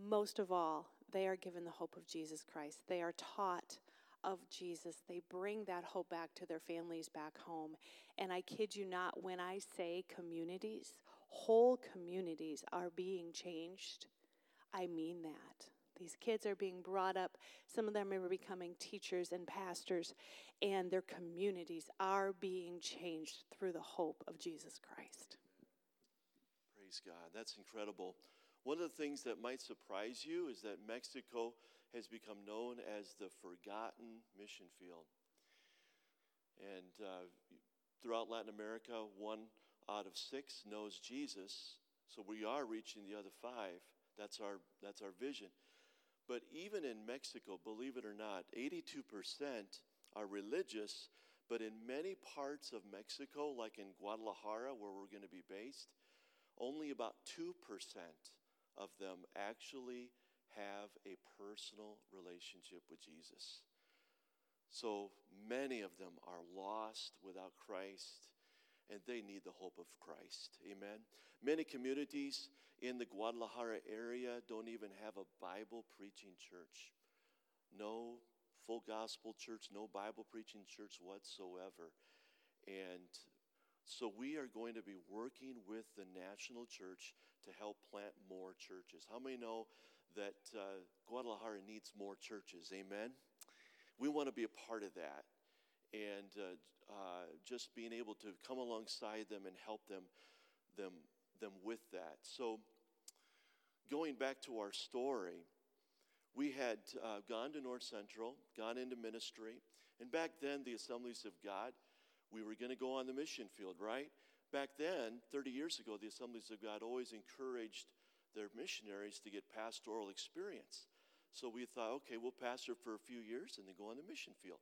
Most of all, they are given the hope of Jesus Christ. They are taught of Jesus. They bring that hope back to their families back home. And I kid you not, when I say communities whole communities are being changed. I mean that. These kids are being brought up. Some of them are becoming teachers and pastors, and their communities are being changed through the hope of Jesus Christ. Praise God. That's incredible. One of the things that might surprise you is that Mexico has become known as the forgotten mission field. And uh, throughout Latin America, one out of six knows Jesus. So we are reaching the other five. That's our, that's our vision. But even in Mexico, believe it or not, 82% are religious, but in many parts of Mexico, like in Guadalajara, where we're going to be based, only about 2% of them actually have a personal relationship with Jesus. So many of them are lost without Christ, and they need the hope of Christ. Amen. Many communities in the Guadalajara area don't even have a Bible preaching church. No full gospel church, no Bible preaching church whatsoever. And so we are going to be working with the national church to help plant more churches. How many know that uh, Guadalajara needs more churches? Amen. We want to be a part of that, and uh, uh, just being able to come alongside them and help them, them, them with that. So, going back to our story, we had uh, gone to North Central, gone into ministry, and back then the Assemblies of God, we were going to go on the mission field, right? Back then, 30 years ago, the Assemblies of God always encouraged their missionaries to get pastoral experience. So we thought, okay, we'll pastor for a few years and then go on the mission field.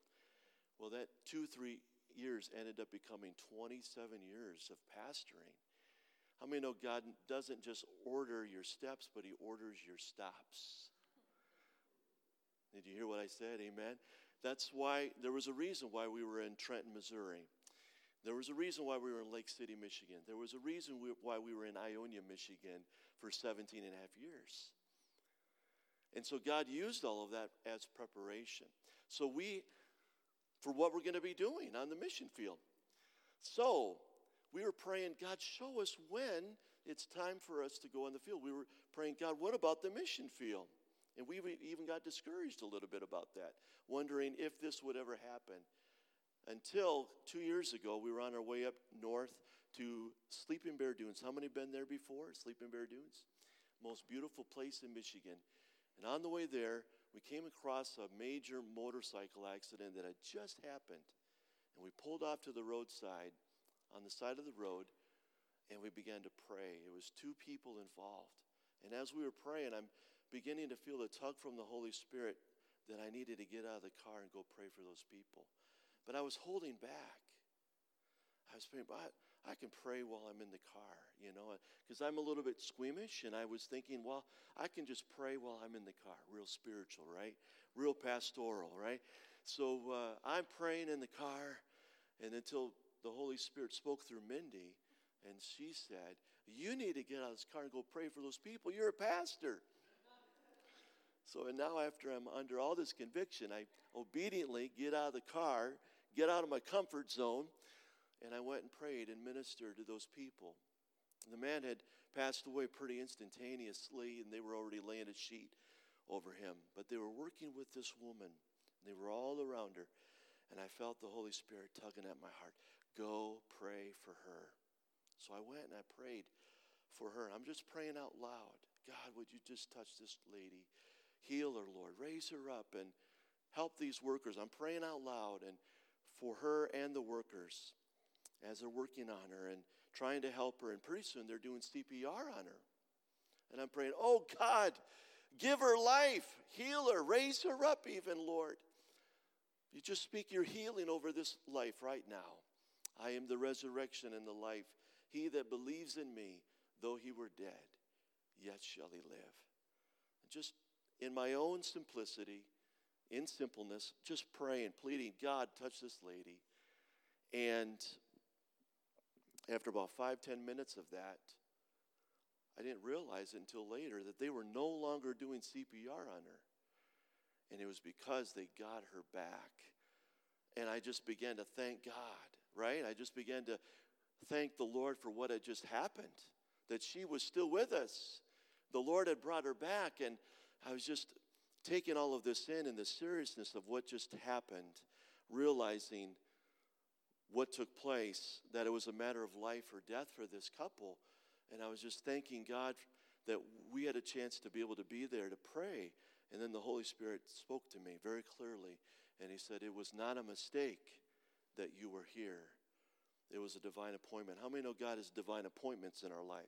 Well, that two, three years ended up becoming 27 years of pastoring. How many know God doesn't just order your steps, but He orders your stops? Did you hear what I said? Amen. That's why there was a reason why we were in Trenton, Missouri. There was a reason why we were in Lake City, Michigan. There was a reason we, why we were in Ionia, Michigan for 17 and a half years. And so God used all of that as preparation. So we, for what we're going to be doing on the mission field. So we were praying, God, show us when it's time for us to go on the field. We were praying, God, what about the mission field? And we even got discouraged a little bit about that, wondering if this would ever happen. Until two years ago, we were on our way up north to Sleeping Bear Dunes. How many been there before? Sleeping Bear Dunes? Most beautiful place in Michigan. And on the way there, we came across a major motorcycle accident that had just happened. And we pulled off to the roadside, on the side of the road, and we began to pray. It was two people involved. And as we were praying, I'm beginning to feel the tug from the Holy Spirit that I needed to get out of the car and go pray for those people. But I was holding back. I was but I can pray while I'm in the car, you know, because I'm a little bit squeamish. And I was thinking, well, I can just pray while I'm in the car. Real spiritual, right? Real pastoral, right? So uh, I'm praying in the car, and until the Holy Spirit spoke through Mindy, and she said, You need to get out of this car and go pray for those people. You're a pastor. So, and now after I'm under all this conviction, I obediently get out of the car, get out of my comfort zone, and I went and prayed and ministered to those people. The man had passed away pretty instantaneously, and they were already laying a sheet over him. But they were working with this woman, they were all around her. And I felt the Holy Spirit tugging at my heart go pray for her. So I went and I prayed for her. I'm just praying out loud God, would you just touch this lady? Heal her, Lord. Raise her up and help these workers. I'm praying out loud and for her and the workers as they're working on her and trying to help her. And pretty soon they're doing CPR on her. And I'm praying, oh God, give her life, heal her, raise her up, even, Lord. You just speak your healing over this life right now. I am the resurrection and the life. He that believes in me, though he were dead, yet shall he live. Just in my own simplicity, in simpleness, just praying, pleading, God, touch this lady. And after about five, ten minutes of that, I didn't realize until later that they were no longer doing CPR on her. And it was because they got her back. And I just began to thank God, right? I just began to thank the Lord for what had just happened. that she was still with us. The Lord had brought her back, and I was just taking all of this in and the seriousness of what just happened, realizing what took place, that it was a matter of life or death for this couple. And I was just thanking God that we had a chance to be able to be there to pray. And then the Holy Spirit spoke to me very clearly, and He said, It was not a mistake that you were here. It was a divine appointment. How many know God has divine appointments in our life?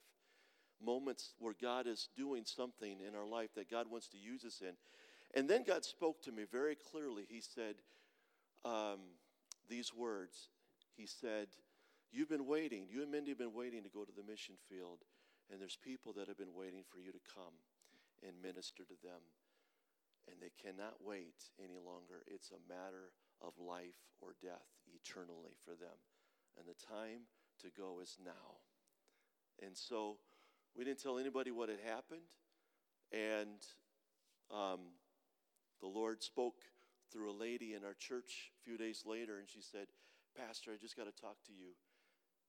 Moments where God is doing something in our life that God wants to use us in. And then God spoke to me very clearly. He said um, these words He said, You've been waiting, you and Mindy have been waiting to go to the mission field, and there's people that have been waiting for you to come and minister to them. And they cannot wait any longer. It's a matter of life or death eternally for them. And the time to go is now. And so we didn't tell anybody what had happened. And um, the Lord spoke through a lady in our church a few days later, and she said, Pastor, I just got to talk to you.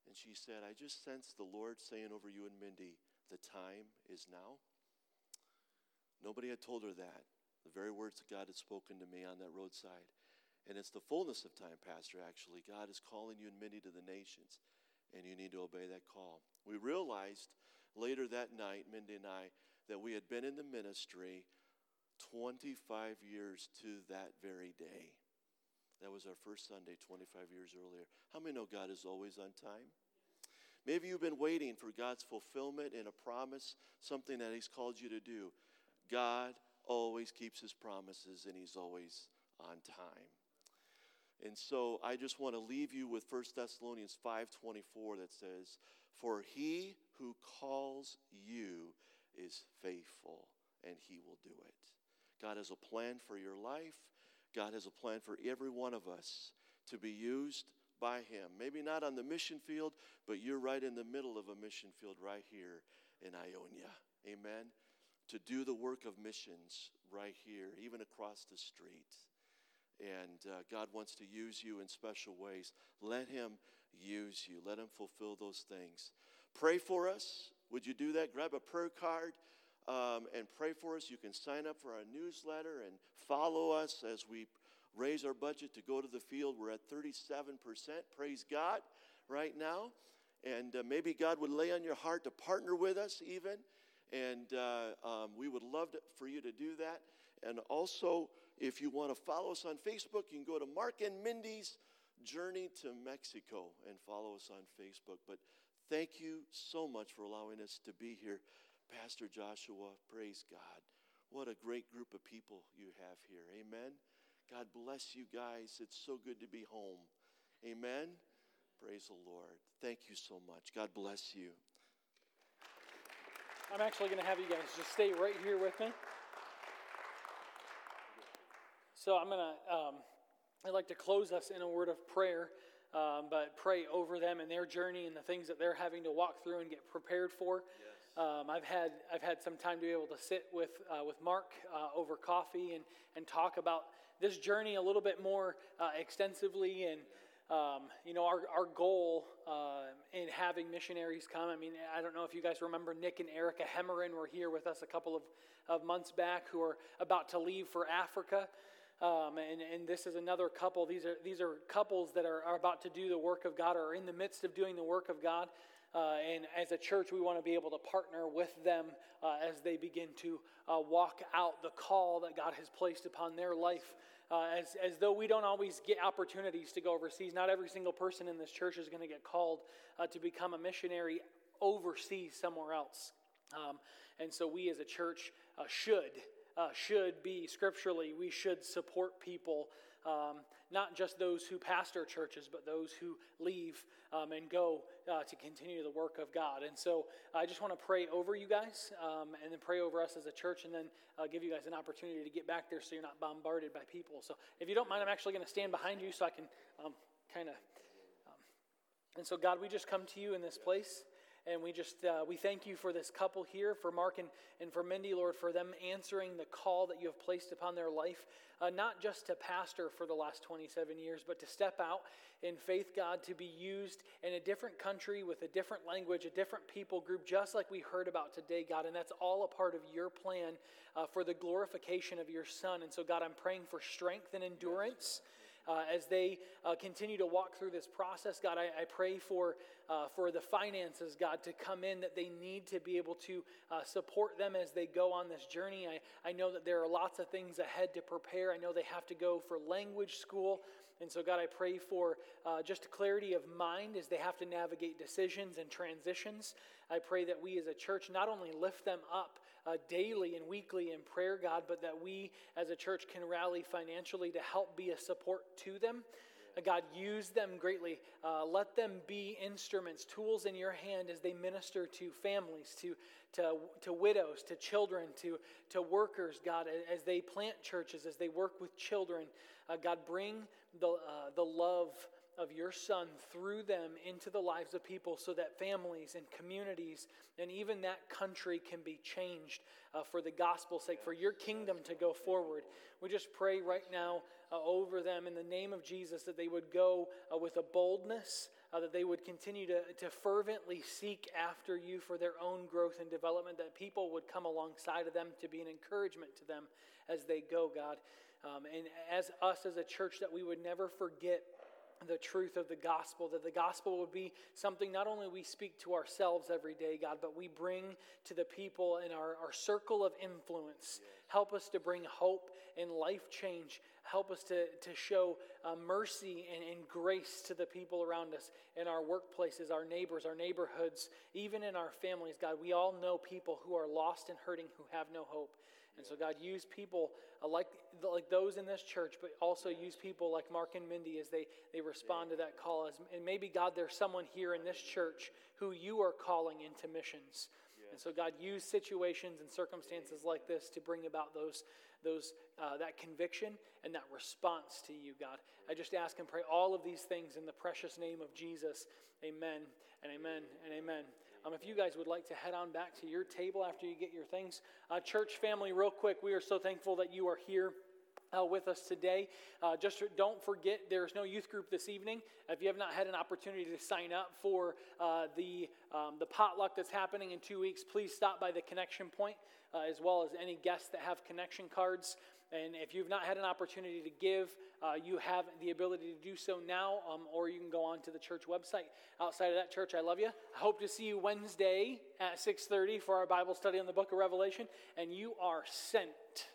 And she said, I just sense the Lord saying over you and Mindy, the time is now. Nobody had told her that. The very words that God had spoken to me on that roadside. And it's the fullness of time, Pastor, actually. God is calling you and Mindy to the nations, and you need to obey that call. We realized later that night, Mindy and I, that we had been in the ministry 25 years to that very day. That was our first Sunday 25 years earlier. How many know God is always on time? Maybe you've been waiting for God's fulfillment in a promise, something that He's called you to do. God always keeps His promises and He's always on time. And so I just want to leave you with 1 Thessalonians 5:24 that says, "For he who calls you is faithful, and he will do it." God has a plan for your life. God has a plan for every one of us to be used by him. Maybe not on the mission field, but you're right in the middle of a mission field right here in Ionia. Amen. To do the work of missions right here, even across the street and uh, God wants to use you in special ways. Let Him use you, let Him fulfill those things. Pray for us. Would you do that? Grab a prayer card um, and pray for us. You can sign up for our newsletter and follow us as we raise our budget to go to the field. We're at 37%. Praise God right now. And uh, maybe God would lay on your heart to partner with us, even. And uh, um, we would love to, for you to do that. And also, if you want to follow us on Facebook, you can go to Mark and Mindy's Journey to Mexico and follow us on Facebook. But thank you so much for allowing us to be here. Pastor Joshua, praise God. What a great group of people you have here. Amen. God bless you guys. It's so good to be home. Amen. Praise the Lord. Thank you so much. God bless you. I'm actually going to have you guys just stay right here with me. So I'm going to, um, I'd like to close us in a word of prayer, um, but pray over them and their journey and the things that they're having to walk through and get prepared for. Yes. Um, I've had I've had some time to be able to sit with uh, with Mark uh, over coffee and and talk about this journey a little bit more uh, extensively and. Um, you know, our, our goal uh, in having missionaries come, I mean, I don't know if you guys remember Nick and Erica Hemmerin were here with us a couple of, of months back who are about to leave for Africa. Um, and, and this is another couple. These are, these are couples that are, are about to do the work of God or are in the midst of doing the work of God. Uh, and as a church, we want to be able to partner with them uh, as they begin to uh, walk out the call that God has placed upon their life. Uh, as, as though we don't always get opportunities to go overseas. Not every single person in this church is going to get called uh, to become a missionary overseas somewhere else. Um, and so we as a church uh, should should be scripturally. We should support people, um, not just those who pastor churches, but those who leave um, and go uh, to continue the work of God. And so I just want to pray over you guys um, and then pray over us as a church and then uh, give you guys an opportunity to get back there so you're not bombarded by people. So if you don't mind, I'm actually going to stand behind you so I can um, kind of. Um, and so, God, we just come to you in this place. And we just, uh, we thank you for this couple here, for Mark and, and for Mindy, Lord, for them answering the call that you have placed upon their life, uh, not just to pastor for the last 27 years, but to step out in faith, God, to be used in a different country with a different language, a different people group, just like we heard about today, God. And that's all a part of your plan uh, for the glorification of your Son. And so, God, I'm praying for strength and endurance. Uh, as they uh, continue to walk through this process, God, I, I pray for, uh, for the finances, God, to come in that they need to be able to uh, support them as they go on this journey. I, I know that there are lots of things ahead to prepare. I know they have to go for language school. And so, God, I pray for uh, just clarity of mind as they have to navigate decisions and transitions. I pray that we as a church not only lift them up uh, daily and weekly in prayer, God, but that we as a church can rally financially to help be a support to them. Uh, God, use them greatly. Uh, let them be instruments, tools in your hand as they minister to families, to, to, to widows, to children, to, to workers, God, as they plant churches, as they work with children. Uh, God, bring the, uh, the love of your Son through them into the lives of people so that families and communities and even that country can be changed uh, for the gospel's sake, for your kingdom to go forward. We just pray right now uh, over them in the name of Jesus that they would go uh, with a boldness. Uh, that they would continue to, to fervently seek after you for their own growth and development, that people would come alongside of them to be an encouragement to them as they go, God. Um, and as us as a church, that we would never forget the truth of the gospel, that the gospel would be something not only we speak to ourselves every day, God, but we bring to the people in our, our circle of influence. Help us to bring hope and life change. Help us to, to show uh, mercy and, and grace to the people around us in our workplaces, our neighbors, our neighborhoods, even in our families. God, we all know people who are lost and hurting, who have no hope. And so, God, use people uh, like, like those in this church, but also use people like Mark and Mindy as they, they respond to that call. As, and maybe, God, there's someone here in this church who you are calling into missions. And so, God, use situations and circumstances like this to bring about those, those, uh, that conviction and that response to you, God. I just ask and pray all of these things in the precious name of Jesus. Amen and amen and amen. Um, if you guys would like to head on back to your table after you get your things. Uh, church family, real quick, we are so thankful that you are here. Uh, with us today. Uh, just don't forget, there's no youth group this evening. If you have not had an opportunity to sign up for uh, the, um, the potluck that's happening in two weeks, please stop by the connection point, uh, as well as any guests that have connection cards. And if you've not had an opportunity to give, uh, you have the ability to do so now, um, or you can go on to the church website. Outside of that, church, I love you. I hope to see you Wednesday at 6:30 for our Bible study on the Book of Revelation. And you are sent.